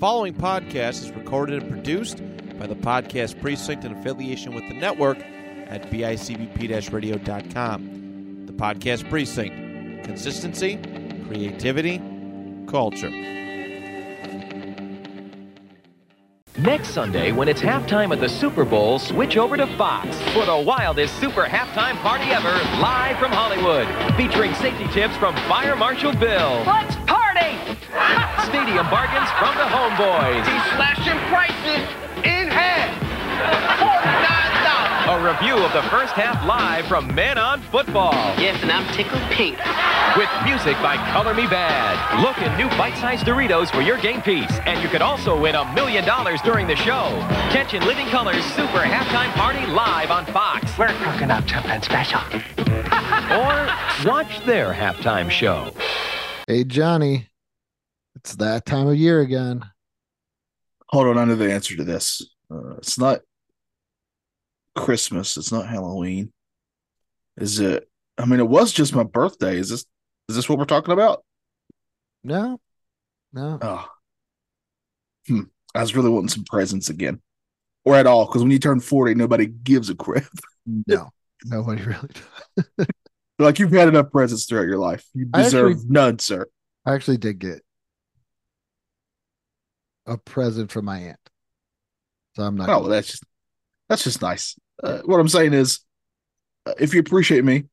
following podcast is recorded and produced by the Podcast Precinct in affiliation with the network at bicbp radio.com. The Podcast Precinct consistency, creativity, culture. Next Sunday, when it's halftime at the Super Bowl, switch over to Fox for the wildest super halftime party ever, live from Hollywood, featuring safety tips from Fire Marshal Bill. Let's party! Stadium bargains from the homeboys. He's slashing prices in half. $49. A review of the first half live from Men on Football. Yes, and I'm tickled pink. With music by Color Me Badd. Look in new bite-sized Doritos for your game piece. And you could also win a million dollars during the show. Catch in Living Color's Super Halftime Party live on Fox. We're cooking up something special. Or watch their halftime show. Hey, Johnny, it's that time of year again. Hold on, I know the answer to this. Uh, it's not Christmas. It's not Halloween. Is it? I mean, it was just my birthday. Is this? Is this what we're talking about? No, no. Oh, hmm. I was really wanting some presents again, or at all, because when you turn forty, nobody gives a crap. No, nobody really does. like you've had enough presents throughout your life. You deserve actually- none, sir. I actually did get a present from my aunt. So I'm not. Oh, well, that's just that's just nice. Uh, what I'm saying is, uh, if you appreciate me,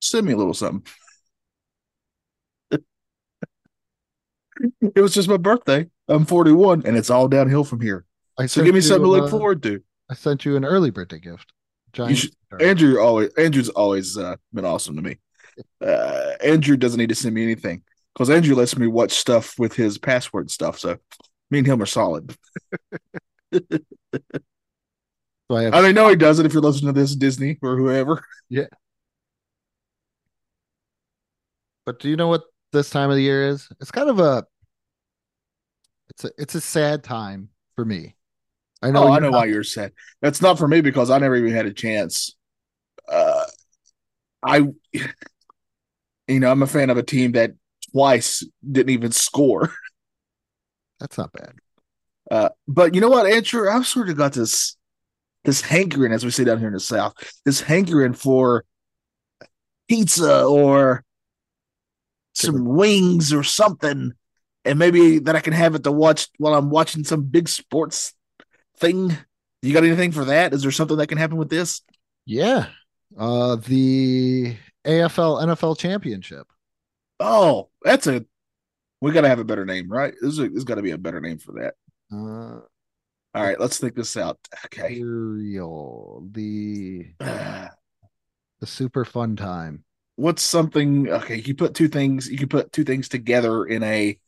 send me a little something. it was just my birthday. I'm 41, and it's all downhill from here. I So give me something to look uh, forward to. I sent you an early birthday gift. Should- Andrew always Andrew's always uh, been awesome to me. Uh, Andrew doesn't need to send me anything because Andrew lets me watch stuff with his password stuff. So me and him are solid. So I have I mean, no, he doesn't. If you're listening to this, Disney or whoever. Yeah. But do you know what this time of the year is? It's kind of a it's a it's a sad time for me. I know oh, I know not- why you're sad. That's not for me because I never even had a chance. Uh, I, you know, I'm a fan of a team that twice didn't even score. That's not bad. Uh, but you know what, Andrew? I've sort of got this this hankering, as we say down here in the South, this hankering for pizza or some wings or something, and maybe that I can have it to watch while I'm watching some big sports thing. You got anything for that? Is there something that can happen with this? Yeah. Uh the AFL NFL championship. Oh, that's a. We got to have a better name, right? There's, a, there's got to be a better name for that. Uh All right, let's think this out. Okay. The the super fun time. what's something okay you put two things you can put two things together in a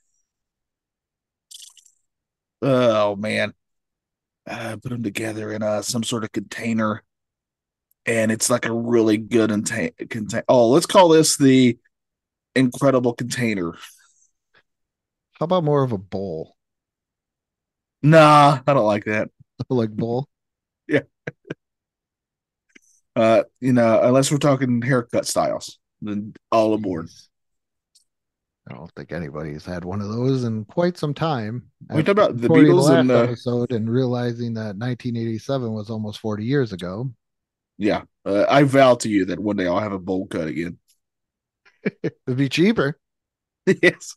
oh man uh, put them together in a some sort of container and it's like a really good contain oh let's call this the incredible container How about more of a bowl? nah i don't like that like bowl? Yeah. Uh you know unless we're talking haircut styles then all aboard I don't think anybody's had one of those in quite some time. we talk about the beatles last and uh, episode and realizing that 1987 was almost 40 years ago. yeah uh, i vow to you that one day i'll have a bowl cut again It'd be cheaper. yes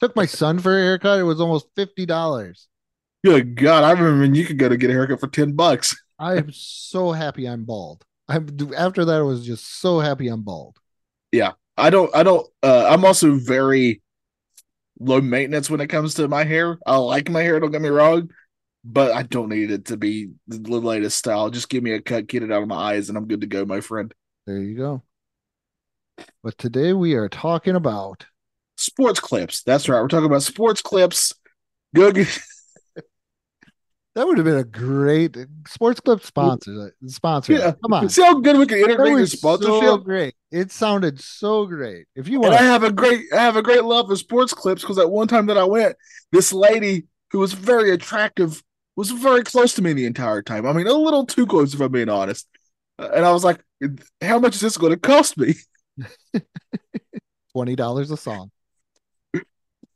Took my son for a haircut. It was almost fifty dollars. Good God, I remember when you could go to get a haircut for ten bucks. I am so happy I'm bald. I'm after that. I was just so happy I'm bald. Yeah, I don't, I don't. Uh, I'm also very low maintenance when it comes to my hair. I like my hair. Don't get me wrong, but I don't need it to be the latest style. Just give me a cut, get it out of my eyes, and I'm good to go, my friend. There you go. But today we are talking about Sports clips. That's right. We're talking about sports clips. Go get. that would have been a great sports clip sponsor. Sponsor. Yeah. Come on. See how good we can integrate your was sponsorship. so great. It sounded so great. If you And want I have a great, I have a great love for sports clips because at one time that I went, this lady who was very attractive was very close to me the entire time. I mean, a little too close if I'm being honest. Uh, And I was like, "How much is this going to cost me?" twenty dollars a song.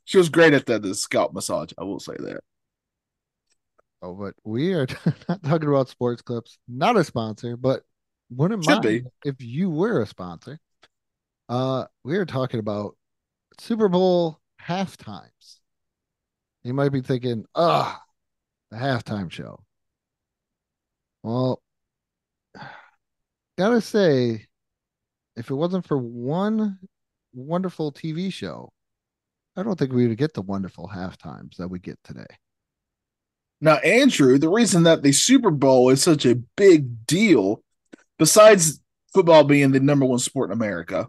She was great at the, the scalp massage. I will say that. Oh, but we are not talking about sports clips. Not a sponsor, but wouldn't Should mind be. if you were a sponsor. Uh, we are talking about Super Bowl half times. You might be thinking, ah, the halftime show. Well, gotta say, if it wasn't for one wonderful TV show, I don't think we would get the wonderful half times that we get today. Now, Andrew, the reason that the Super Bowl is such a big deal, besides football being the number one sport in America,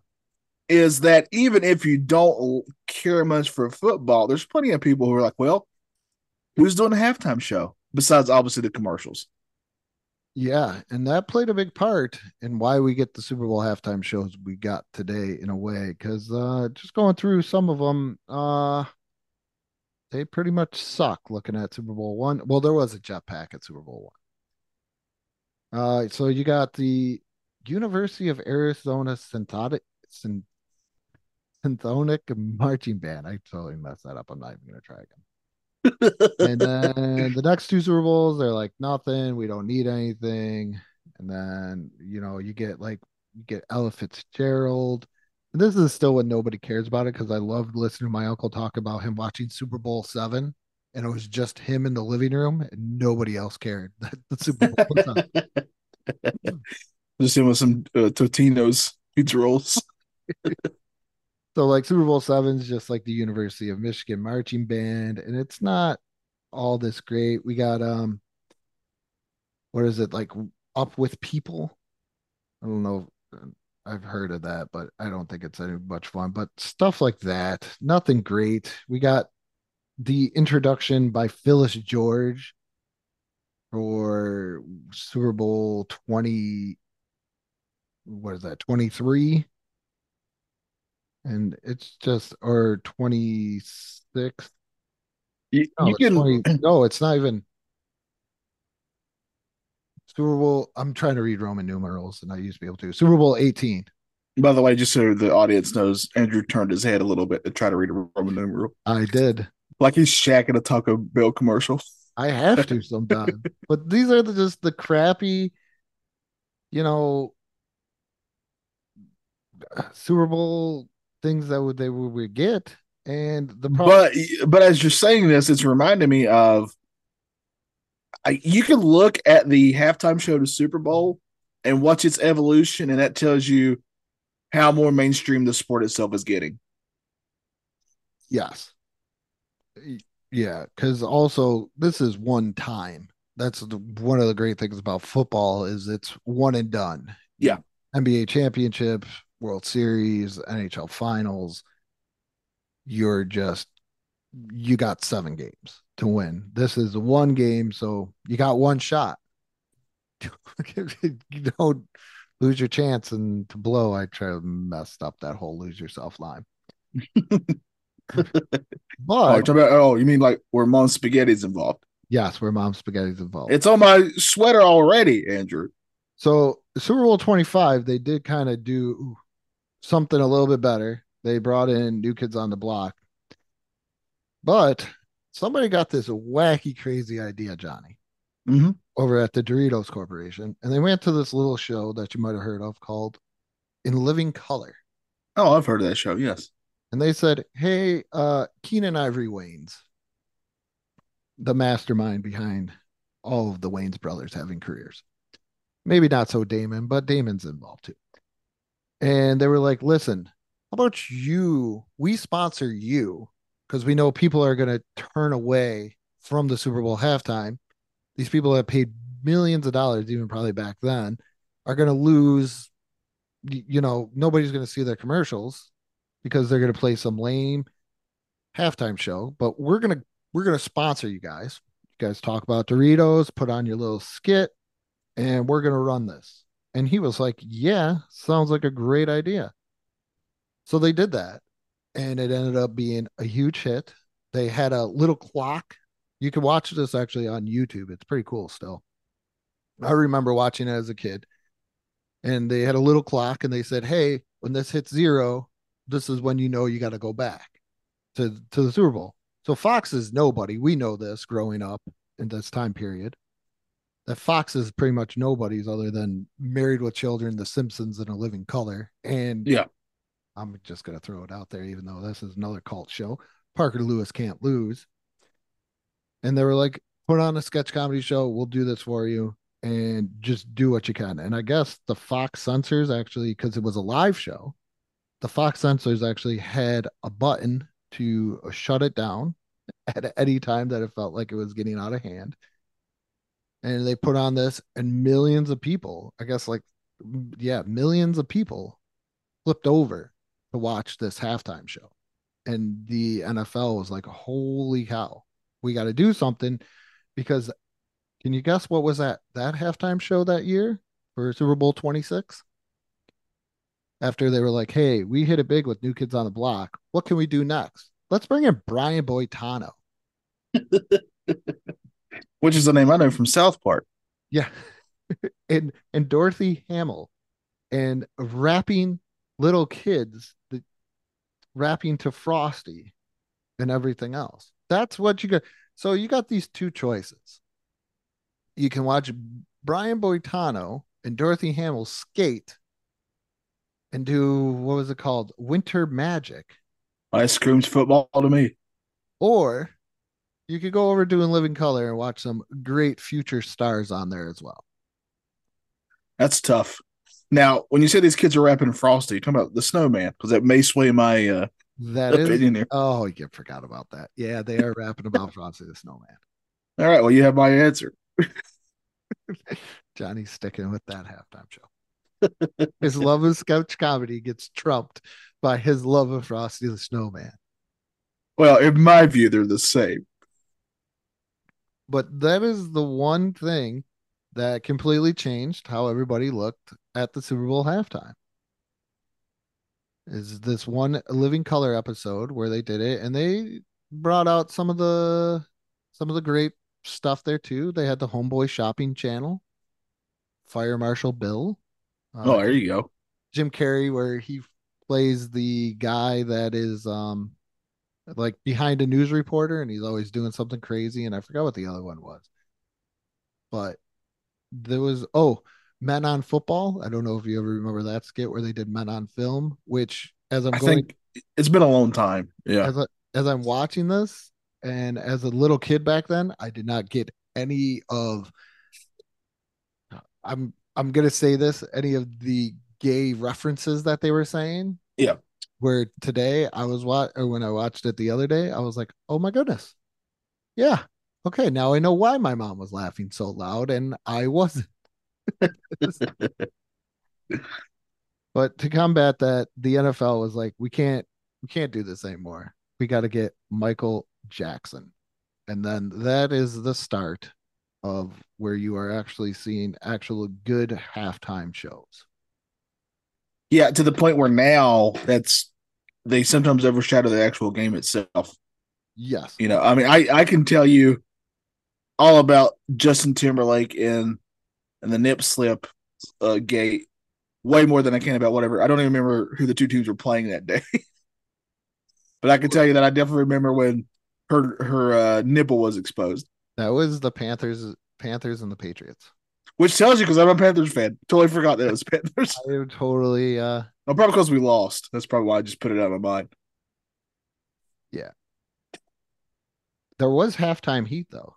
is that even if you don't care much for football, there's plenty of people who are like, well, who's doing the halftime show? Besides, obviously, the commercials. Yeah, and that played a big part in why we get the Super Bowl halftime shows we got today in a way cuz uh just going through some of them uh they pretty much suck looking at Super Bowl 1. Well, there was a jetpack at Super Bowl 1. Uh so you got the University of Arizona Synthetic Syn- Symphonic Marching Band. I totally messed that up. I'm not even going to try again and then the next two Super Bowls, they're like nothing. We don't need anything. And then you know you get like you get Ella Fitzgerald. And this is still when nobody cares about it because I loved listening to my uncle talk about him watching Super Bowl seven, and it was just him in the living room, and nobody else cared that the Super Bowl was on. Just him with some uh, Totino's pizza rolls. So like Super Bowl seven is just like the University of Michigan marching band, and it's not all this great. We got um, what is it like? Up with people. I don't know. I've heard of that, but I don't think it's any much fun. But stuff like that, nothing great. We got the introduction by Phyllis George for Super Bowl twenty. What is that? Twenty three and it's just or 26 You, no, you it's can 20 no it's not even super bowl i'm trying to read roman numerals and i used to be able to. Super bowl 18 By the way, just so the audience knows, Andrew turned his head a little bit to try to read a Roman numeral, i did. Like he's Shaq in a Taco Bell commercial. i have to sometimes but these are the, just the crappy you know super bowl things that would they would we get and the problem But but as you're saying this, it's reminding me of. I, you can look at the halftime show to Super Bowl and watch its evolution, and that tells you how more mainstream the sport itself is getting. Yes. Yeah, because also this is one time. That's the, one of the great things about football is it's one and done. Yeah. NBA championship, World Series, NHL finals. You're just you got seven games to win. This is one game, so you got one shot. you don't lose your chance and to blow. I try to mess up that whole lose yourself line. Oh, but you're about, oh, you mean like where Mom Spaghetti's involved? Yes, where Mom Spaghetti's involved. It's on my sweater already, Andrew. so Super Bowl 25, they did kind of do something a little bit better. They brought in new kids on the block. But somebody got this wacky, crazy idea, Johnny, Mhm. over at the Doritos Corporation. And they went to this little show that you might have heard of called In Living Color. Oh, I've heard of that show. Yes. And they said, Hey, uh, Keenen Ivory Wayans, the mastermind behind all of the Wayans brothers having careers. Maybe not so Damon, but Damon's involved too. And they were like, listen, how about you? We sponsor you because we know people are going to turn away from the Super Bowl halftime. These people that paid millions of dollars, even probably back then, are going to lose. You know, nobody's going to see their commercials because they're going to play some lame halftime show. But we're gonna we're gonna sponsor you guys. You guys talk about Doritos, put on your little skit, and we're gonna run this. And he was like, "Yeah, sounds like a great idea." So they did that, and it ended up being a huge hit. They had a little clock. You can watch this actually on YouTube. It's pretty cool still. I remember watching it as a kid. And they had a little clock and they said, Hey, when this hits zero, this is when you know you got to go back. to to the Super Bowl. So Fox is nobody. We know this growing up in this time period. That Fox is pretty much nobody's other than Married with Children, The Simpsons, and A Living Color. And Yeah. I'm just gonna throw it out there, even though this is another cult show. Parker Lewis can't lose. And they were like, put on a sketch comedy show. We'll do this for you and just do what you can. And I guess the Fox censors actually, because it was a live show, the Fox censors actually had a button to shut it down at any time that it felt like it was getting out of hand. And they put on this, and millions of people, I guess, like, yeah, millions of people flipped over to watch this halftime show. And the NFL was like, holy cow, we got to do something because can you guess what was that that halftime show that year for Super Bowl 26? After they were like, "Hey, we hit it big with New Kids on the Block. What can we do next? Let's bring in Brian Boitano." Which is the name I know from South Park. Yeah. and and Dorothy Hamill and rapping little kids the rapping to Frosty and everything else. That's what you got. So you got these two choices. You can watch Brian Boitano and Dorothy Hamill skate and do what was it called? Winter Magic. That screams football to me. Or you could go over to In Living Color and watch some great future stars on there as well. That's tough. Now, when you say these kids are rapping Frosty, you're talking about the snowman, because that may sway my uh, That is opinion here. oh, you forgot about that. Yeah, they are rapping about Frosty the Snowman. All right, well, you have my answer. Johnny's sticking with that halftime show. his love of sketch comedy gets trumped by his love of Frosty the Snowman. Well, in my view, they're the same. But that is the one thing that completely changed how everybody looked at the Super Bowl halftime. Is this one Living Color episode where they did it and they brought out some of the some of the great stuff there too. They had the Homeboy Shopping Channel, Fire Marshal Bill. uh, Oh, there you go. Jim Carrey where he plays the guy that is um like behind a news reporter and he's always doing something crazy and I forgot what the other one was. But there was oh, Men on Football. I don't know if you ever remember that skit where they did Men on Film, which as I'm I going think it's been a long time. Yeah. as I, as I'm watching this and as a little kid back then, I did not get any of I'm I'm gonna say this, any of the gay references that they were saying. Yeah. Where today I was what or when I watched it the other day, I was like, oh my goodness. Yeah. Okay, now I know why my mom was laughing so loud and I wasn't. but to combat that, the NFL was like, we can't we can't do this anymore. We got to get Michael Jackson. And then that is the start of where you are actually seeing actual good halftime shows. Yeah, to the point where now that's they sometimes overshadow the actual game itself. Yes. You know, I mean, I I can tell you all about Justin Timberlake and and the nip slip uh, gate way more than I can about whatever. I don't even remember who the two teams were playing that day, but I can tell you that I definitely remember when her her uh, nipple was exposed, That was the Panthers Panthers and the Patriots. Which tells you because I'm a Panthers fan. Totally forgot that it was Panthers. I totally uh Oh, probably because we lost. That's probably why I just put it out of my mind. Yeah. There was halftime heat though.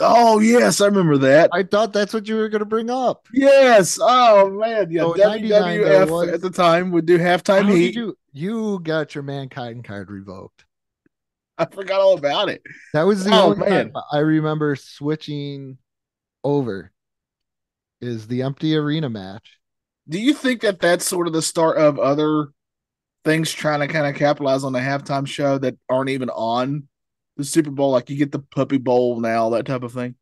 Oh yes, I remember that. I thought that's what you were gonna bring up. Yes. Oh man, yeah. So in 99 there WWF was- at the time would do halftime How heat. you you got your mankind card revoked. I forgot all about it. That was the Oh, only man. time I remember switching over. Is the empty arena match? Do you think that that's sort of the start of other things trying to kind of capitalize on the halftime show that aren't even on the Super Bowl? Like you get the Puppy Bowl now, that type of thing.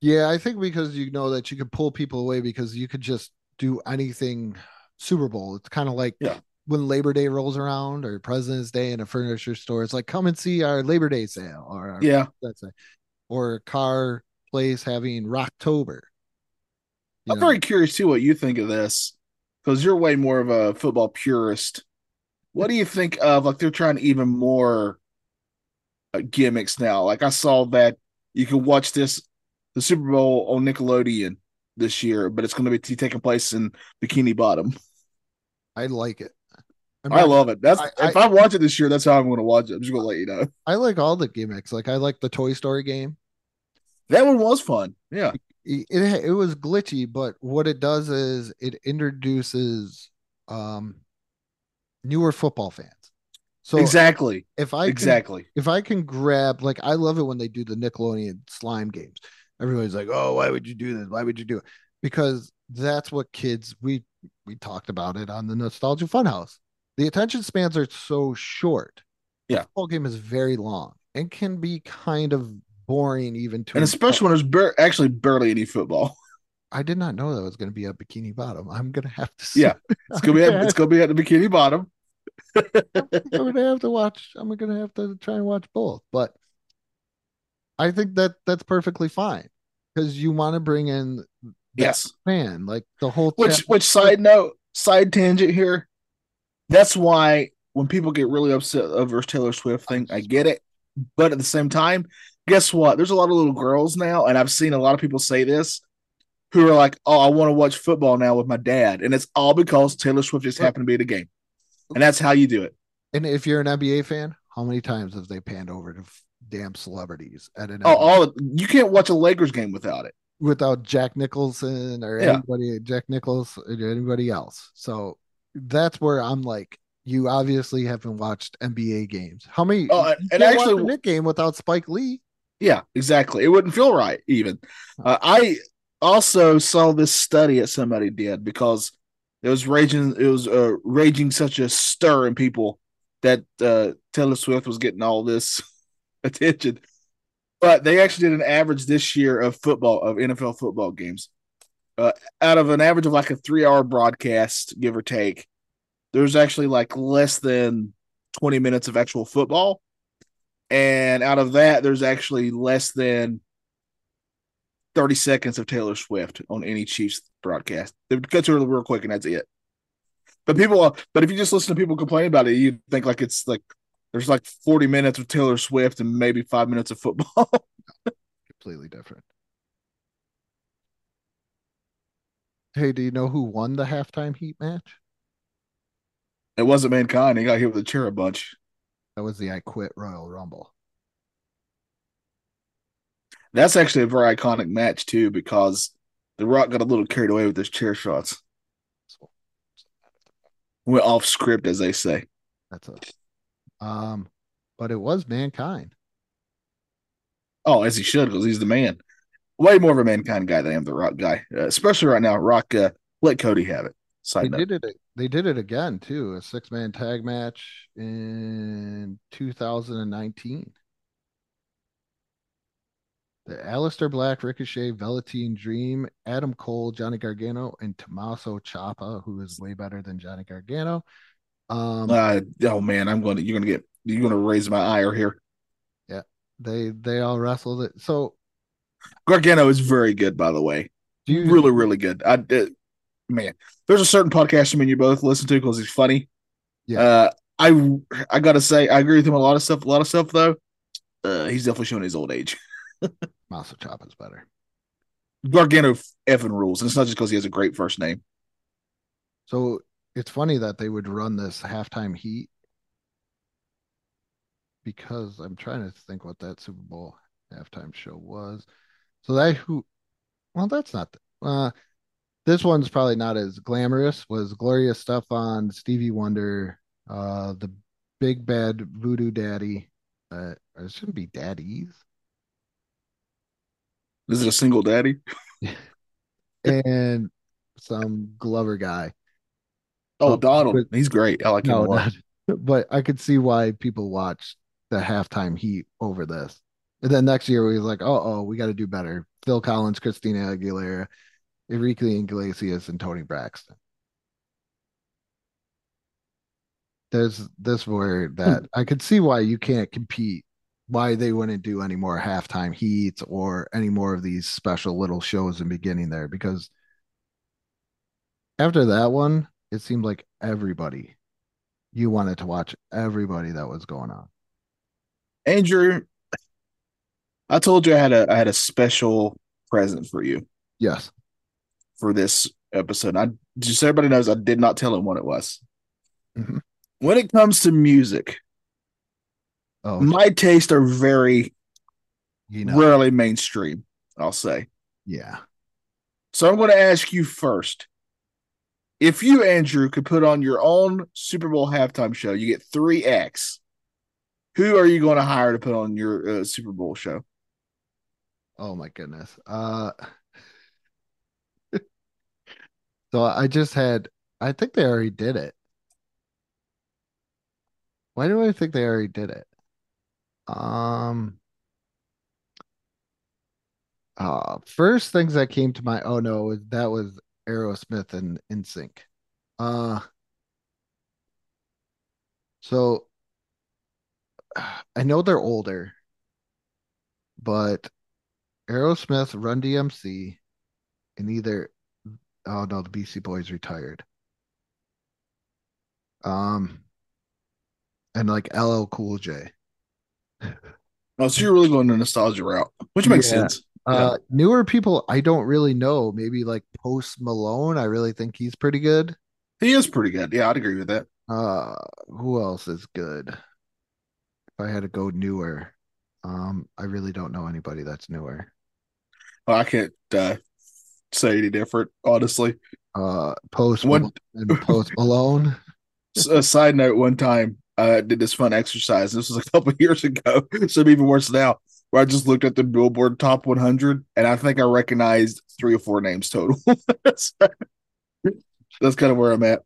Yeah, I think because you know that you could pull people away because you could just do anything Super Bowl. It's kind of like Yeah. when Labor Day rolls around or President's Day in a furniture store. It's like come and see our Labor Day sale or our, Yeah. that's it. Or car place having Rocktober. I'm know, very curious too what you think of this because you're way more of a football purist what do you think of like they're trying even more uh, gimmicks now? Like I saw that you can watch this the Super Bowl on Nickelodeon this year, but it's going to be taking place in Bikini Bottom. I like it. I love it. That's I- if I watch it this year, that's how I'm going to watch it. I'm just going to let you know. I like all the gimmicks. Like I like the Toy Story game. That one was fun. Yeah, It it, it was glitchy, but what it does is it introduces um newer football fans. So exactly, if I can, exactly. if I can grab like I love it when they do the Nickelodeon slime games. Everybody's like, "Oh, why would you do this? Why would you do it?" Because that's what kids we we talked about it on the Nostalgia Funhouse. The attention spans are so short. Yeah, The football game is very long and can be kind of boring even to And especially when there's bar- actually barely any football. I did not know that was going to be a bikini bottom. I'm going to have to see. Yeah, It's gonna be at, it's gonna be at the Bikini Bottom. I'm going to have to watch. I'm going to have to try and watch both. But I think that that's perfectly fine because you want to bring in Yes. fan, like the whole. Which which side note, side tangent here. That's why when people get really upset over Taylor Swift thing, I get it. But at the same time, guess what? There's a lot of little girls now, and I've seen a lot of people say this who are like, Oh, I want to watch football now with my dad. And it's all because Taylor Swift just happened to be at a game. And that's how you do it. And if you're an NBA fan, how many times have they panned over to damn celebrities at an Oh, NBA all you can't watch a Lakers game without it. without Jack Nicholson or Yeah. anybody, Jack Nichols or anybody else? So that's where I'm like, you obviously haven't watched NBA games. How many? Oh, and- and actually- a Knick game without Spike Lee. Yeah, exactly. It wouldn't feel right even. Uh, I also saw this study that somebody did because it was raging. It was uh, raging such a stir in people that uh, Taylor Swift was getting all this attention. But they actually did an average this year of football of NFL football games. Uh, out of an average of like a three-hour broadcast, give or take, there's actually like less than 20 minutes of actual football and out of that, there's actually less than 30 seconds of Taylor Swift on any Chiefs broadcast. They would cut to her real quick, and that's it. But people, but if you just listen to people complain about it, you think like it's like there's like 40 minutes of Taylor Swift and maybe five minutes of football. Completely different. Hey, do you know who won the halftime heat match? it wasn't mankind. He got hit with a chair a bunch. That was the I Quit Royal Rumble. That's actually a very iconic match too, because The Rock got a little carried away with his chair shots. Went off script, as they say. That's a um, but it was mankind. Oh, as he should, because he's the man. Way more of a mankind guy than I am the Rock guy, uh, especially right now. Rock, uh, let Cody have it. They Side note. did it. They did it again too. A six man tag match in 2019. The Aleister Black, Ricochet, Velveteen Dream, Adam Cole, Johnny Gargano, and Tommaso Ciampa, who is way better than Johnny Gargano. Um, Uh, oh man, I'm going to. You're going to get. You're going to raise my ire here. Yeah, they they all wrestled it. So Gargano is very good, by the way. you Really, really good. I uh, man, there's a certain podcast I mean you both listen to because he's funny. Yeah. Uh, I I gotta say I agree with him a lot of stuff. A lot of stuff though. Uh, he's definitely showing his old age. Tommaso Ciampa's better. Gargano effing rules, and it's not just because he has a great first name. So it's funny that they would run this halftime heat because I'm trying to think what that Super Bowl halftime show was. So that who, well, that's not, uh, this one's probably not as glamorous. Was glorious stuff on Stevie Wonder, uh, the Big Bad Voodoo Daddy. Uh, it shouldn't be daddies. Is it a single daddy? And some Glover guy. Oh, Oh, Donald, but- he's great. I like him No, a lot. not, but I could see why people watch the halftime heat over this. And then next year we was like, oh, oh, we got to do better. Phil Collins, Christina Aguilera, Enrique Iglesias, and Toni Braxton. There's this where that hmm. I could see why you can't compete, why they wouldn't do any more halftime heats or any more of these special little shows in beginning there because after that one, it seemed like everybody you wanted to watch everybody that was going on. Andrew, I told you I had a I had a special present for you Yes. For this episode. I just everybody knows I did not tell him what it was. Mhm. When it comes to music, Oh, my tastes are very you know. rarely mainstream, I'll say. Yeah. So I'm going to ask you first. If you, Andrew, could put on your own Super Bowl halftime show, you get three X. Who are you going to hire to put on your uh, Super Bowl show? Oh my goodness. Uh so I just had I think they already did it. Why do I think they already did it? Um uh first things that came to my oh no that was Aerosmith and NSYNC. Uh so I know they're older, but Aerosmith, Run DMC, and either oh no, the Beastie Boys retired. Um, and like LL Cool J. Oh, so you're really going the nostalgia route, which makes Yeah. sense. Uh, newer people I don't really know. Maybe like Post Malone. I really think he's pretty good. He is pretty good. Yeah, I'd agree with that. Uh, who else is good? If I had to go newer, um, I really don't know anybody that's newer. Oh, I can't uh, say any different, honestly. Uh, Post One- Malone and Post Malone. a side note: One time, I did this fun exercise. This was a couple years ago, so even worse now. Where I just looked at the Billboard Top 100, and I think I recognized three or four names total. that's that's kind of where I'm at.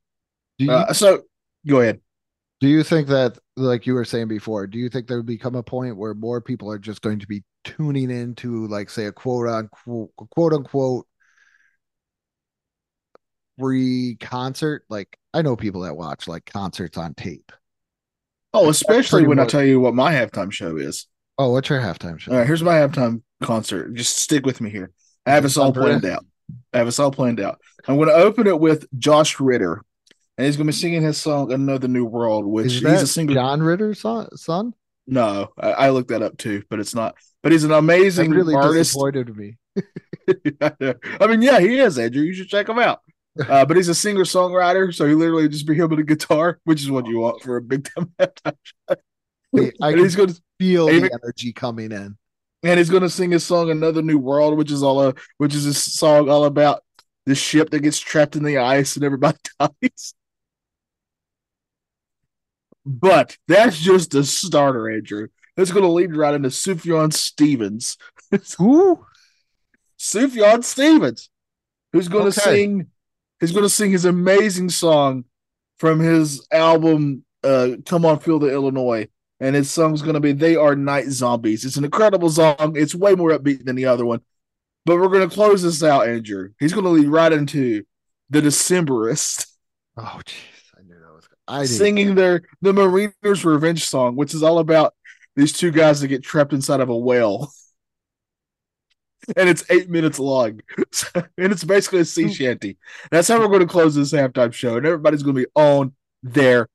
You Uh, so, go ahead. Do you think that, like you were saying before, do you think there would become a point where more people are just going to be tuning into, like, say, a quote unquote, quote unquote, free concert? Like, I know people that watch like concerts on tape. Oh, especially when I tell you what my halftime show is. Oh, what's your halftime show? All right, here's my halftime concert. Just stick with me here. I have us all planned out. I have us all planned out. I'm going to open it with Josh Ritter, and he's going to be singing his song "Another New World," which Is he's a singer. John Ritter's son? No, I, I looked that up too, but it's not. But he's an amazing really artist. disappointed me. I mean, yeah, he is Andrew. You should check him out. Uh, but he's a singer songwriter, so he literally just be him with a guitar, which is what you want for a big time halftime show. I and he's going to feel the energy coming in. and he's going to sing his song "Another New World," which is all a which is a song all about the ship that gets trapped in the ice and everybody dies. But that's just a starter, Andrew. It's going to lead right into Sufjan Stevens. Who? Sufjan Stevens, who's going to Okay. sing, he's going to sing his amazing song from his album uh, "Come On Feel the Illinoise," and his song's going to be "They Are Night Zombies." It's an incredible song. It's way more upbeat than the other one, but we're going to close this out, Andrew. He's going to lead right into the Decemberist Oh, jeez. I knew that was. I singing their the Mariner's Revenge song, which is all about these two guys that get trapped inside of a whale. And it's eight minutes long. and it's basically a sea shanty. That's how we're going to close this halftime show. And everybody's going to be on their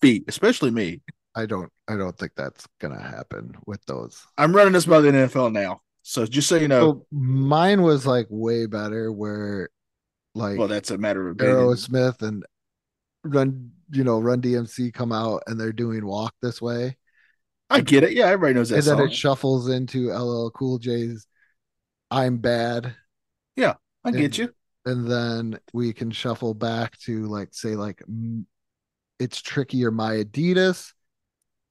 feet, especially me. I don't. I don't think that's gonna happen with those. I'm running this by the NFL now. So just so you know, So mine was like way better where like well, that's a matter of opinion. Aerosmith and Run, you know, Run DMC come out and they're doing Walk This Way. I get it. Yeah, everybody knows that and then it shuffles into LL Cool J's I'm Bad. Yeah, I get you. And then we can shuffle back to like say like It's Tricky or My Adidas.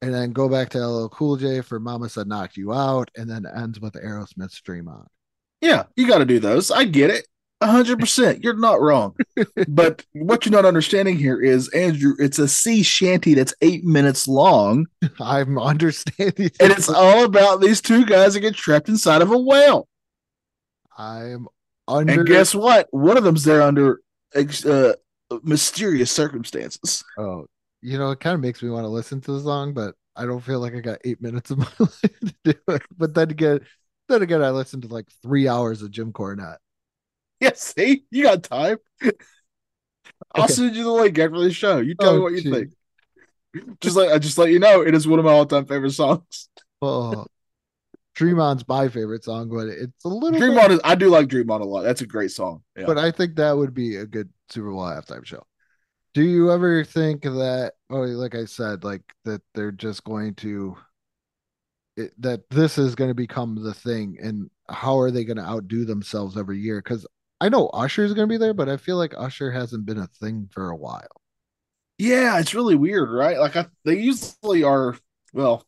And then go back to LL Cool J for Mama Said Knock You Out, and then ends with Aerosmith's Dream On. Yeah, you got to do those. I get it. A hundred percent. You're not wrong. but what you're not understanding here is, Andrew, it's a sea shanty that's eight minutes long, I'm understanding. and it's all about these two guys that get trapped inside of a whale. I'm under. And guess what? One of them's there under uh, mysterious circumstances. Oh, you know, it kind of makes me want to listen to the song, but I don't feel like I got eight minutes of my life to do it. But then again, then again, I listened to like three hours of Jim Cornette. Yeah, see, you got time. I'll Okay. send you the link after the show. You tell me Oh, what you geez. think. just like I just let you know, it is one of my all-time favorite songs. Oh, Dream On's my favorite song, but it's a little Dream bit, On is I do like Dream On a lot. That's a great song. Yeah. but I think that would be a good Super Bowl halftime show. Do you ever think that, oh, like I said, like that they're just going to, it, that this is going to become the thing, and how are they going to outdo themselves every year? Because I know Usher is going to be there, but I feel like Usher hasn't been a thing for a while. yeah, it's really weird, right? Like I, they usually are. Well,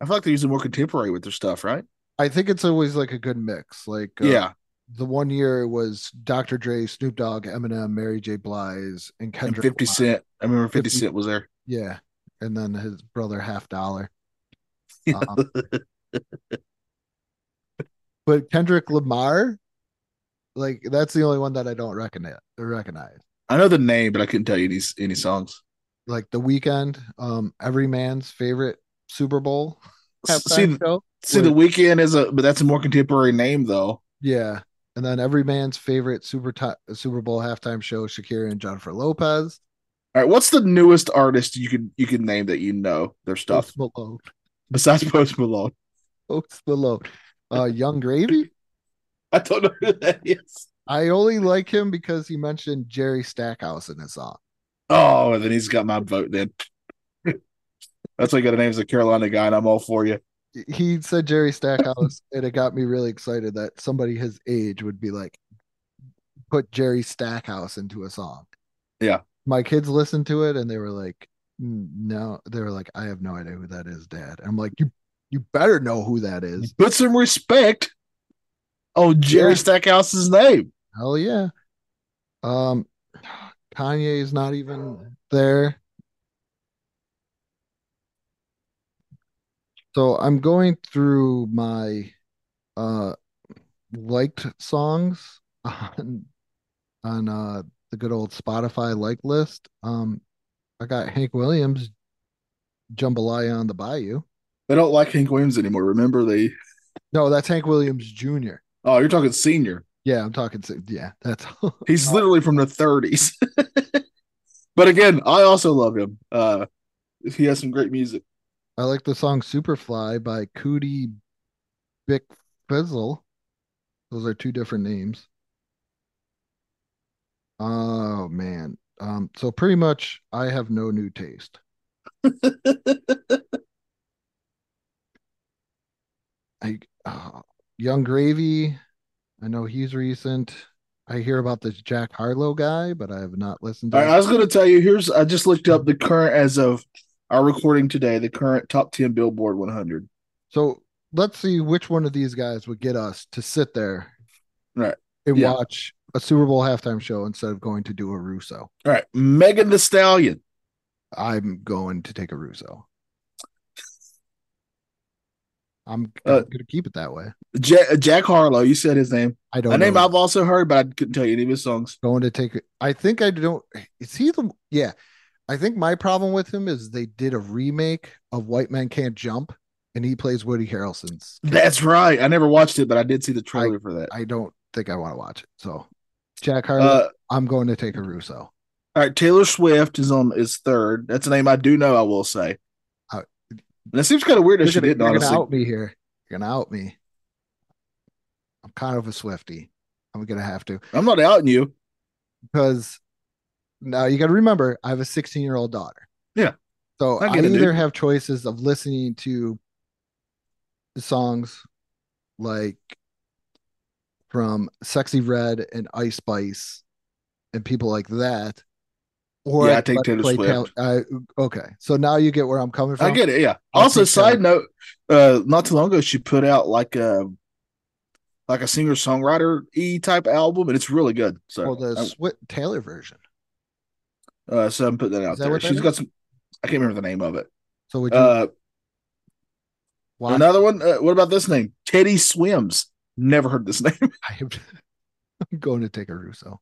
I feel like they're usually more contemporary with their stuff, right? I think it's always like a good mix. Like, uh, yeah, the one year it was Dr. Dre, Snoop Dogg, Eminem, Mary J. Blige, and and Kendrick. Fifty Lamar. Cent. I remember Fifty 50 Cent was there. Yeah, and then his brother Half Dollar. Um, but Kendrick Lamar, like that's the only one that I don't recognize. Recognize I know the name, but I couldn't tell you any any songs. like the Weeknd, um, every man's favorite Super Bowl halftime See, show. see, the Weeknd is a, but that's a more contemporary name though. Yeah, and then every man's favorite Super Ti- Super Bowl halftime show, Shakira and Jennifer Lopez. All right, what's the newest artist you can you can name that you know their stuff Post Malone. besides Post Malone? Post Malone. Uh, Yung Gravy. I don't know who that is. I only like him because he mentioned Jerry Stackhouse in his song. Oh, and then he's got my vote. Then that's why you got to name as a Carolina guy, and I'm all for you. He said Jerry Stackhouse, and it got me really excited that somebody his age would be like, put Jerry Stackhouse into a song. Yeah. My kids listened to it and they were like, "Mm, no, they were like, I have no idea who that is, Dad. I'm like, you, you better know who that is. Put some respect on Jerry Yeah. Stackhouse's name. Hell yeah. Um, Kanye is not even there. So I'm going through my uh liked songs on on uh the good old Spotify like list. Um I got Hank Williams Jambalaya on the Bayou. They don't like Hank Williams anymore. Remember they? No, that's Hank Williams Jr. Oh, you're talking senior. Yeah, I'm talking yeah, that's He's literally from the 30s. but again, I also love him. Uh, he has some great music. I like the song Superfly by Cootie Bick Fizzle. Those are two different names. Oh man. Um, so pretty much I have no new taste. I uh, Yung Gravy, I know he's recent. I hear about this Jack Harlow guy, but I have not listened to right. I was going to tell you. Here's I just looked up the current as of our recording today. The current top 10 Billboard 100. So let's see which one of these guys would get us to sit there Right. and Yeah. watch a Super Bowl halftime show instead of going to do a Russo. All right, Megan Thee Stallion. I'm going to take a Russo. I'm, Uh, I'm going to keep it that way. Ja- Jack Harlow. You said his name. I don't A name know. I've also heard, but I couldn't tell you any of his songs. going to take it. I think I don't. Is he the? Yeah, I think my problem with him is they did a remake of White Man Can't Jump, and he plays Woody Harrelson's. That's right. I never watched it, but I did see the trailer for that. I don't think I want to watch it. So, Jack Harlow, Uh, I'm going to take a Russo. all right, Taylor Swift is on is third. That's a name I do know. I will say. Uh, and it seems kind of weird that she didn't. you're gonna out me here. You're gonna out me. I'm kind of a Swifty. I'm gonna have to I'm not outing you. because now you got to remember I have a 16 year old daughter. Yeah. So I I, either dude. have choices of listening to songs like from Sexyy Red and Ice Spice and people like that. Or Yeah, I take Taylor Swift. Tal- I- okay. So now you get where I'm coming from. I get it. Yeah. I'll also, side note, uh, not too long ago, she put out like a like a singer songwriter e type album, and it's really good. So, Well, the I- Taylor version. Uh, so I'm putting that out Is there. that She's is? got some. I can't remember the name of it. So would you Uh, watch another one. Uh, what about this name? Teddy Swims. Never heard this name. I'm going to take a Russo.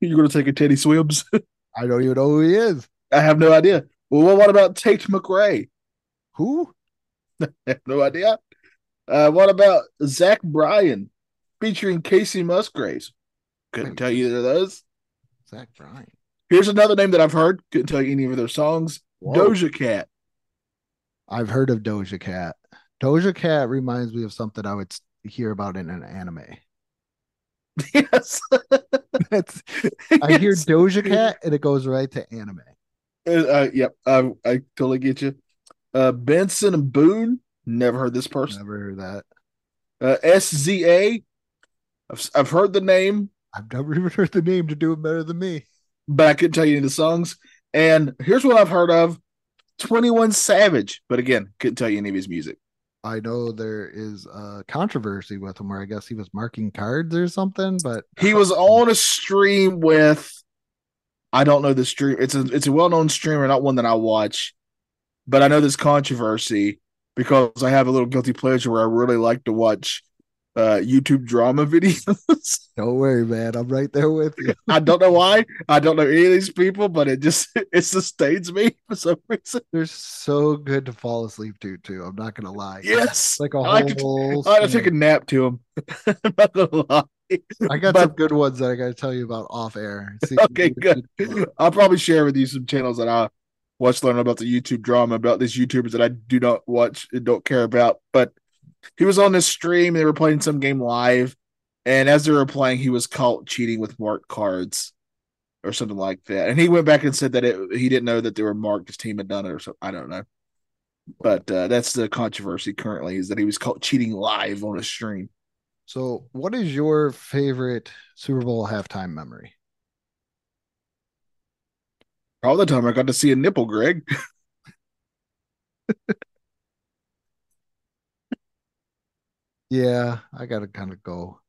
You're going to take a Teddy Swims? I don't even know who he is. I have no idea. Well, what about Tate McRae? Who? I have no idea. Uh, what about Zach Bryan featuring Kacey Musgraves? Couldn't Wait. tell you either of those. Zach Bryan. Here's another name that I've heard. Couldn't tell you any of their songs. Whoa. Doja Cat. I've heard of Doja Cat. Doja Cat reminds me of something I would hear about in an anime. Yes. That's I hear Doja Cat and it goes right to anime. Uh, uh, yep, I, I totally get you. Uh, Benson and Boone. Never heard this person. Never heard that. Uh, SZA. I've, I've heard the name, I've never even heard the name to do it better than me. but I couldn't tell you any of the songs. And here's what I've heard of 21 Savage. But again, couldn't tell you any of his music. I know there is a controversy with him where I guess he was marking cards or something, but He was on a stream with I don't know the stream. It's a it's a well known streamer, not one that I watch, but I know this controversy because I have a little guilty pleasure where I really like to watch uh YouTube drama videos. don't worry, man. I'm right there with you. I don't know why. I don't know any of these people, but it just it sustains me for some reason. They're so good to fall asleep to, too. I'm not gonna lie. Yes. Like a I whole. I took a nap to them. I'm not gonna lie. I got But- some good ones that I got to tell you about off air. See- Okay, good. I'll probably share with you some channels that I watch, learn about the YouTube drama about these YouTubers that I do not watch and don't care about. But he was on this stream, they were playing some game live, and as they were playing, he was caught cheating with marked cards or something like that. And he went back and said that it, he didn't know that they were marked. His team had done it or something. I don't know. But uh, that's the controversy currently is that he was caught cheating live on a stream. So, what is your favorite Super Bowl halftime memory? All the time I got to see a nipple, Greg. Yeah, I got to kind of go.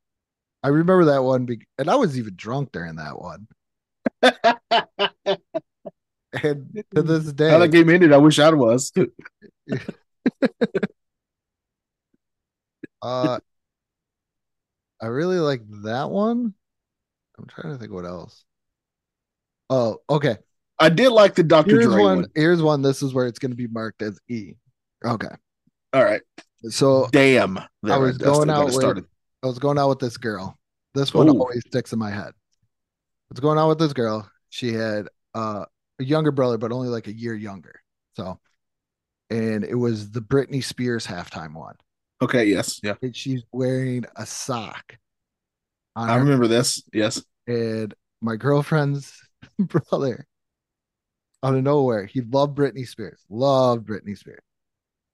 I remember that one, be- and I was even drunk during that one. And to this day, How that game ended, I wish I was. uh, I really like that one. I'm trying to think what else. Oh, okay. I did like the Dr. Here's Dre one. one. Here's one. This is where it's going to be marked as E. Okay. All right. So Damn. I was going out with. I was going out with this girl. This one Ooh. always sticks in my head. What's going on with this girl. She had uh, a younger brother, but only like a year younger. So, and it was the Britney Spears halftime one. Okay, yes. Yeah. And she's wearing a sock. I her, remember this. Yes. and my girlfriend's brother, out of nowhere, he loved Britney Spears. Loved Britney Spears.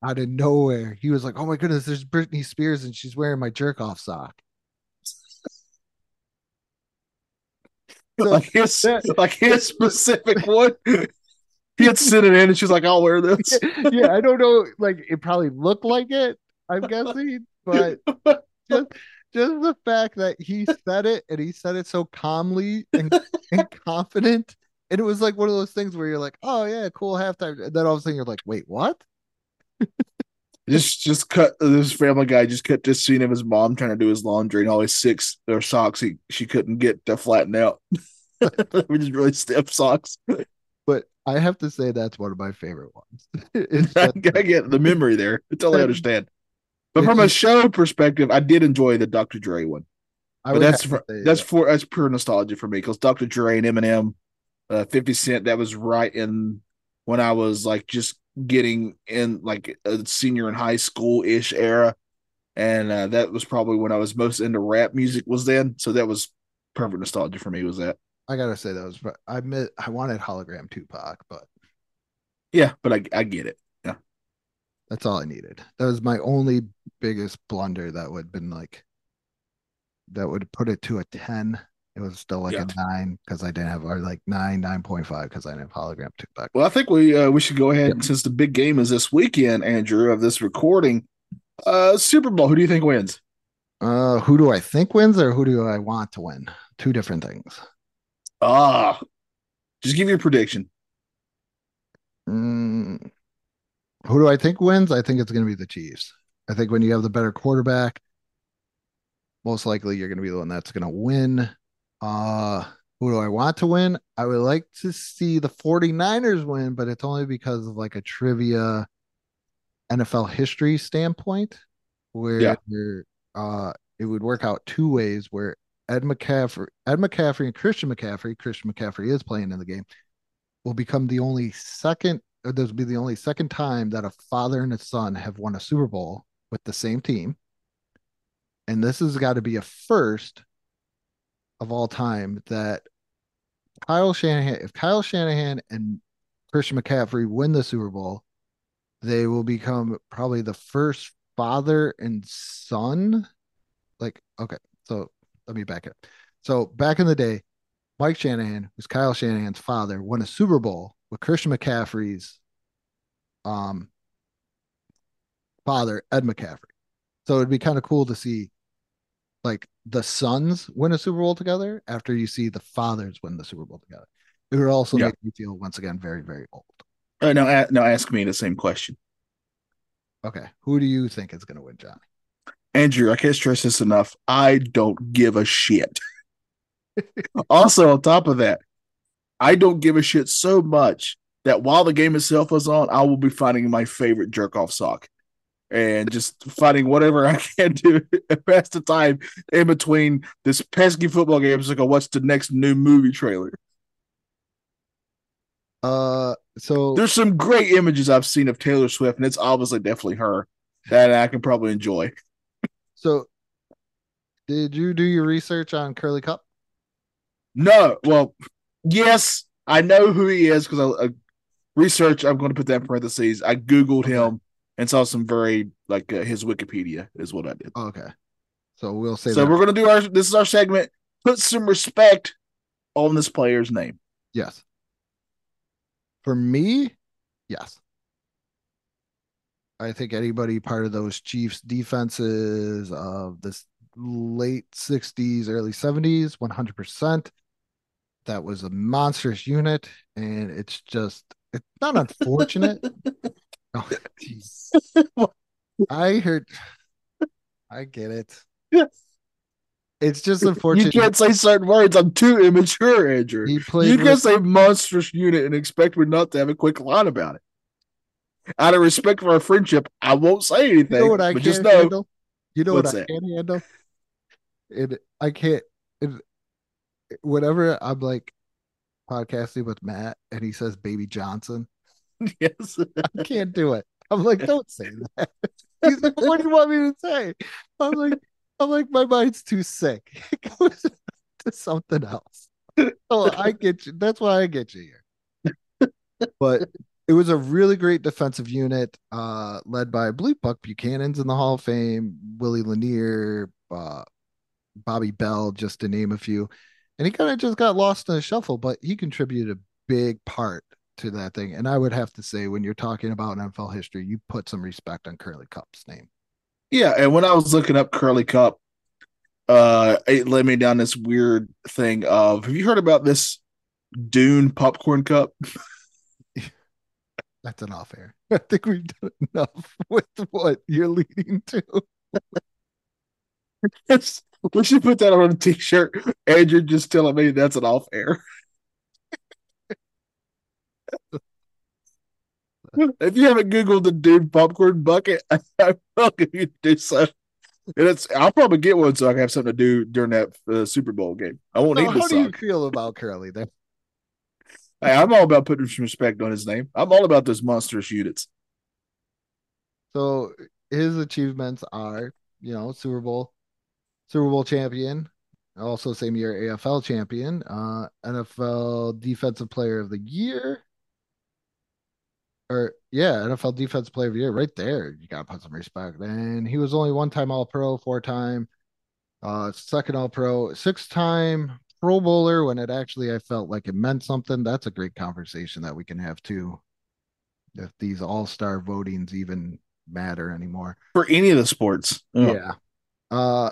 Out of nowhere, he was like, "Oh my goodness, there's Britney Spears, and she's wearing my jerk off sock." So like his that- like his specific one. He had sent it in and she's like, I'll wear this. yeah, I don't know. Like it probably looked like it, I'm guessing, but just just the fact that he said it and he said it so calmly and, and confident. And it was like one of those things where you're like, oh yeah, cool halftime. And then all of a sudden you're like, wait, what? Just just cut this family guy just cut this scene of his mom trying to do his laundry and all his six or socks he she couldn't get to flatten out. Which is really stiff socks. But I have to say that's one of my favorite ones. It's I just- get the memory there. I understand. But from a show perspective, I did enjoy the Dr. Dre one. I But that's for, that's that. for that's pure nostalgia for me because Dr. Dre and Eminem, uh, Fifty Cent, that was right in when I was like just getting in like a senior in high school ish era, and uh, that was probably when I was most into rap music was then. So that was perfect nostalgia for me. Was that? I gotta say that was but I admit I wanted hologram Tupac, but Yeah, but I I get it. Yeah, that's all I needed. That was my only biggest blunder that would have been like that would put it to a 10. It was still like Yeah. a nine because I didn't have or like nine, 9.5 because I didn't have hologram Tupac. Well, I think we uh, we should go ahead since the big game is this weekend, Andrew, of this recording. Uh, Super Bowl. Who do you think wins? Uh who do I think wins or who do I want to win? Two different things. Ah, just give your prediction. Mm, who do I think wins? I think it's gonna be the Chiefs. I think when you have the better quarterback, most likely you're gonna be the one that's gonna win. Uh who do I want to win? I would like to see the 49ers win, but it's only because of like a trivia NFL history standpoint where Yeah. uh it would work out two ways where Ed McCaffrey, Ed McCaffrey, and Christian McCaffrey. Christian McCaffrey is playing in the game. Will become the only second. Or this will be the only second time that a father and a son have won a Super Bowl with the same team. And this has got to be a first of all time that Kyle Shanahan, if Kyle Shanahan and Christian McCaffrey win the Super Bowl, they will become probably the first father and son. Like, okay, so let me back it. So back in the day, Mike Shanahan, who's Kyle Shanahan's father, won a Super Bowl with Christian McCaffrey's um father, Ed McCaffrey. So it'd be kind of cool to see like the sons win a Super Bowl together after you see the fathers win the Super Bowl together. It would also Yeah. make me feel once again very, very old. Uh, now, a- now ask me the same question. Okay. Who do you think is going to win, Johnny? Andrew, I can't stress this enough. I don't give a shit. also, on top of that, I don't give a shit so much that while the game itself is on, I will be finding my favorite jerk off sock and just finding whatever I can do to pass the time in between this pesky football game so I can watch the next new movie trailer. Uh, so There's some great images I've seen of Taylor Swift, and it's obviously definitely her that I can probably enjoy. so did you do your research on Curley Culp? No, well, yes, I know who he is because I, I research. I'm going to put that in parentheses. I googled him and saw some very like uh, his Wikipedia is what I did. Okay. So we'll say so that. we're going to do our. This is our segment. Put some respect on this player's name. Yes. For me, yes. I think anybody part of those Chiefs defenses of this late 60s, early 70s, 100%. That was a monstrous unit. And it's just, it's not unfortunate. Oh. I heard, I get it. It's just unfortunate. You can't say certain words. I'm too immature, Andrew. You can with- say monstrous unit and expect me not to have a quick line about it. Out of respect for our friendship, I won't say anything. You know what I can't just know handle? You know what I that? can't handle? It I can't it, whenever I'm like podcasting with Matt and he says baby Johnson, yes. I can't do it. I'm like, don't say that. He's like, what do you want me to say? I'm like, I'm like, my mind's too sick. It goes to something else. Oh, I get you. That's why I get you here. But it was a really great defensive unit, uh, led by I believe Buck Buchanan's in the Hall of Fame, Willie Lanier, uh, Bobby Bell, just to name a few. And he kind of just got lost in the shuffle, but he contributed a big part to that thing. And I would have to say, when you're talking about NFL history, you put some respect on Curley Culp's name. Yeah, and when I was looking up Curly Cup, uh, it led me down this weird thing of have you heard about this Dune popcorn cup? That's an off air. I think we've done enough with what you're leading to. We should put that on a t-shirt. Andrew just telling me that's an off air. If you haven't Googled the Dune popcorn bucket, I'm welcome you to do so. And it's I'll probably get one so I can have something to do during that uh, Super Bowl game. I won't So need how do you feel about Curley there? Hey, I'm all about putting some respect on his name. I'm all about those monstrous units. So his achievements are, you know, Super Bowl, Super Bowl champion, also same year AFL champion, uh, NFL Defensive Player of the Year, or yeah, NFL Defense Player of the Year, right there. You gotta put some respect. And he was only one time All Pro, four time, uh, second All Pro, six time Pro Bowler. When it actually I felt like it meant something. That's a great conversation that we can have too. If these All Star votings even matter anymore. For any of the sports. Yeah. Uh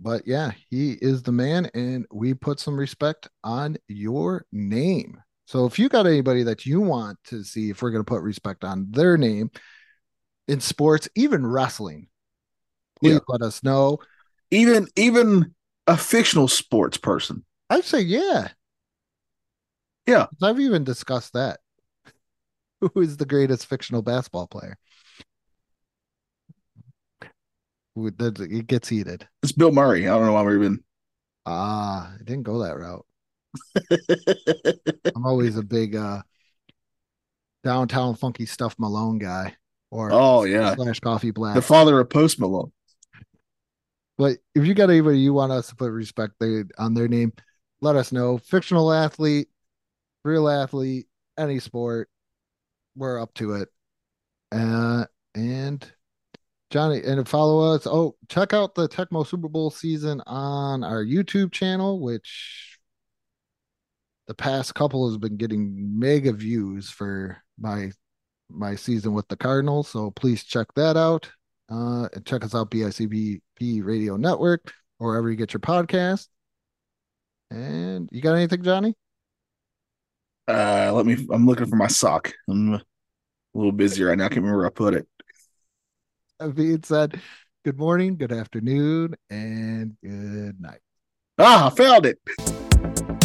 but yeah, he is the man and we put some respect on your name. So if you got anybody that you want to see if we're going to put respect on their name in sports, even wrestling, please Yeah. let us know. Even even a fictional sports person. I'd say yeah. Yeah. I've even discussed that. Who is the greatest fictional basketball player? It gets heated. It's Bill Murray. I don't know why we're even. Ah, I didn't go that route. I'm always a big uh downtown funky stuff Malone guy or oh yeah, slash coffee black. the father of Post Malone. but if you got anybody you want us to put respect on their name, let us know. Fictional athlete, real athlete, any sport, we're up to it. Uh, and Johnny, and follow us. Oh, check out the Tecmo Super Bowl season on our YouTube channel, which the past couple has been getting mega views for my my season with the Cardinals. So please check that out. Uh, and check us out, BICBP Radio Network, or wherever you get your podcast. And you got anything, Johnny? Uh, let me. I'm looking for my sock. I'm a little busy right now. I can't remember where I put it. That being said, good morning, good afternoon, and good night. Ah, I found it.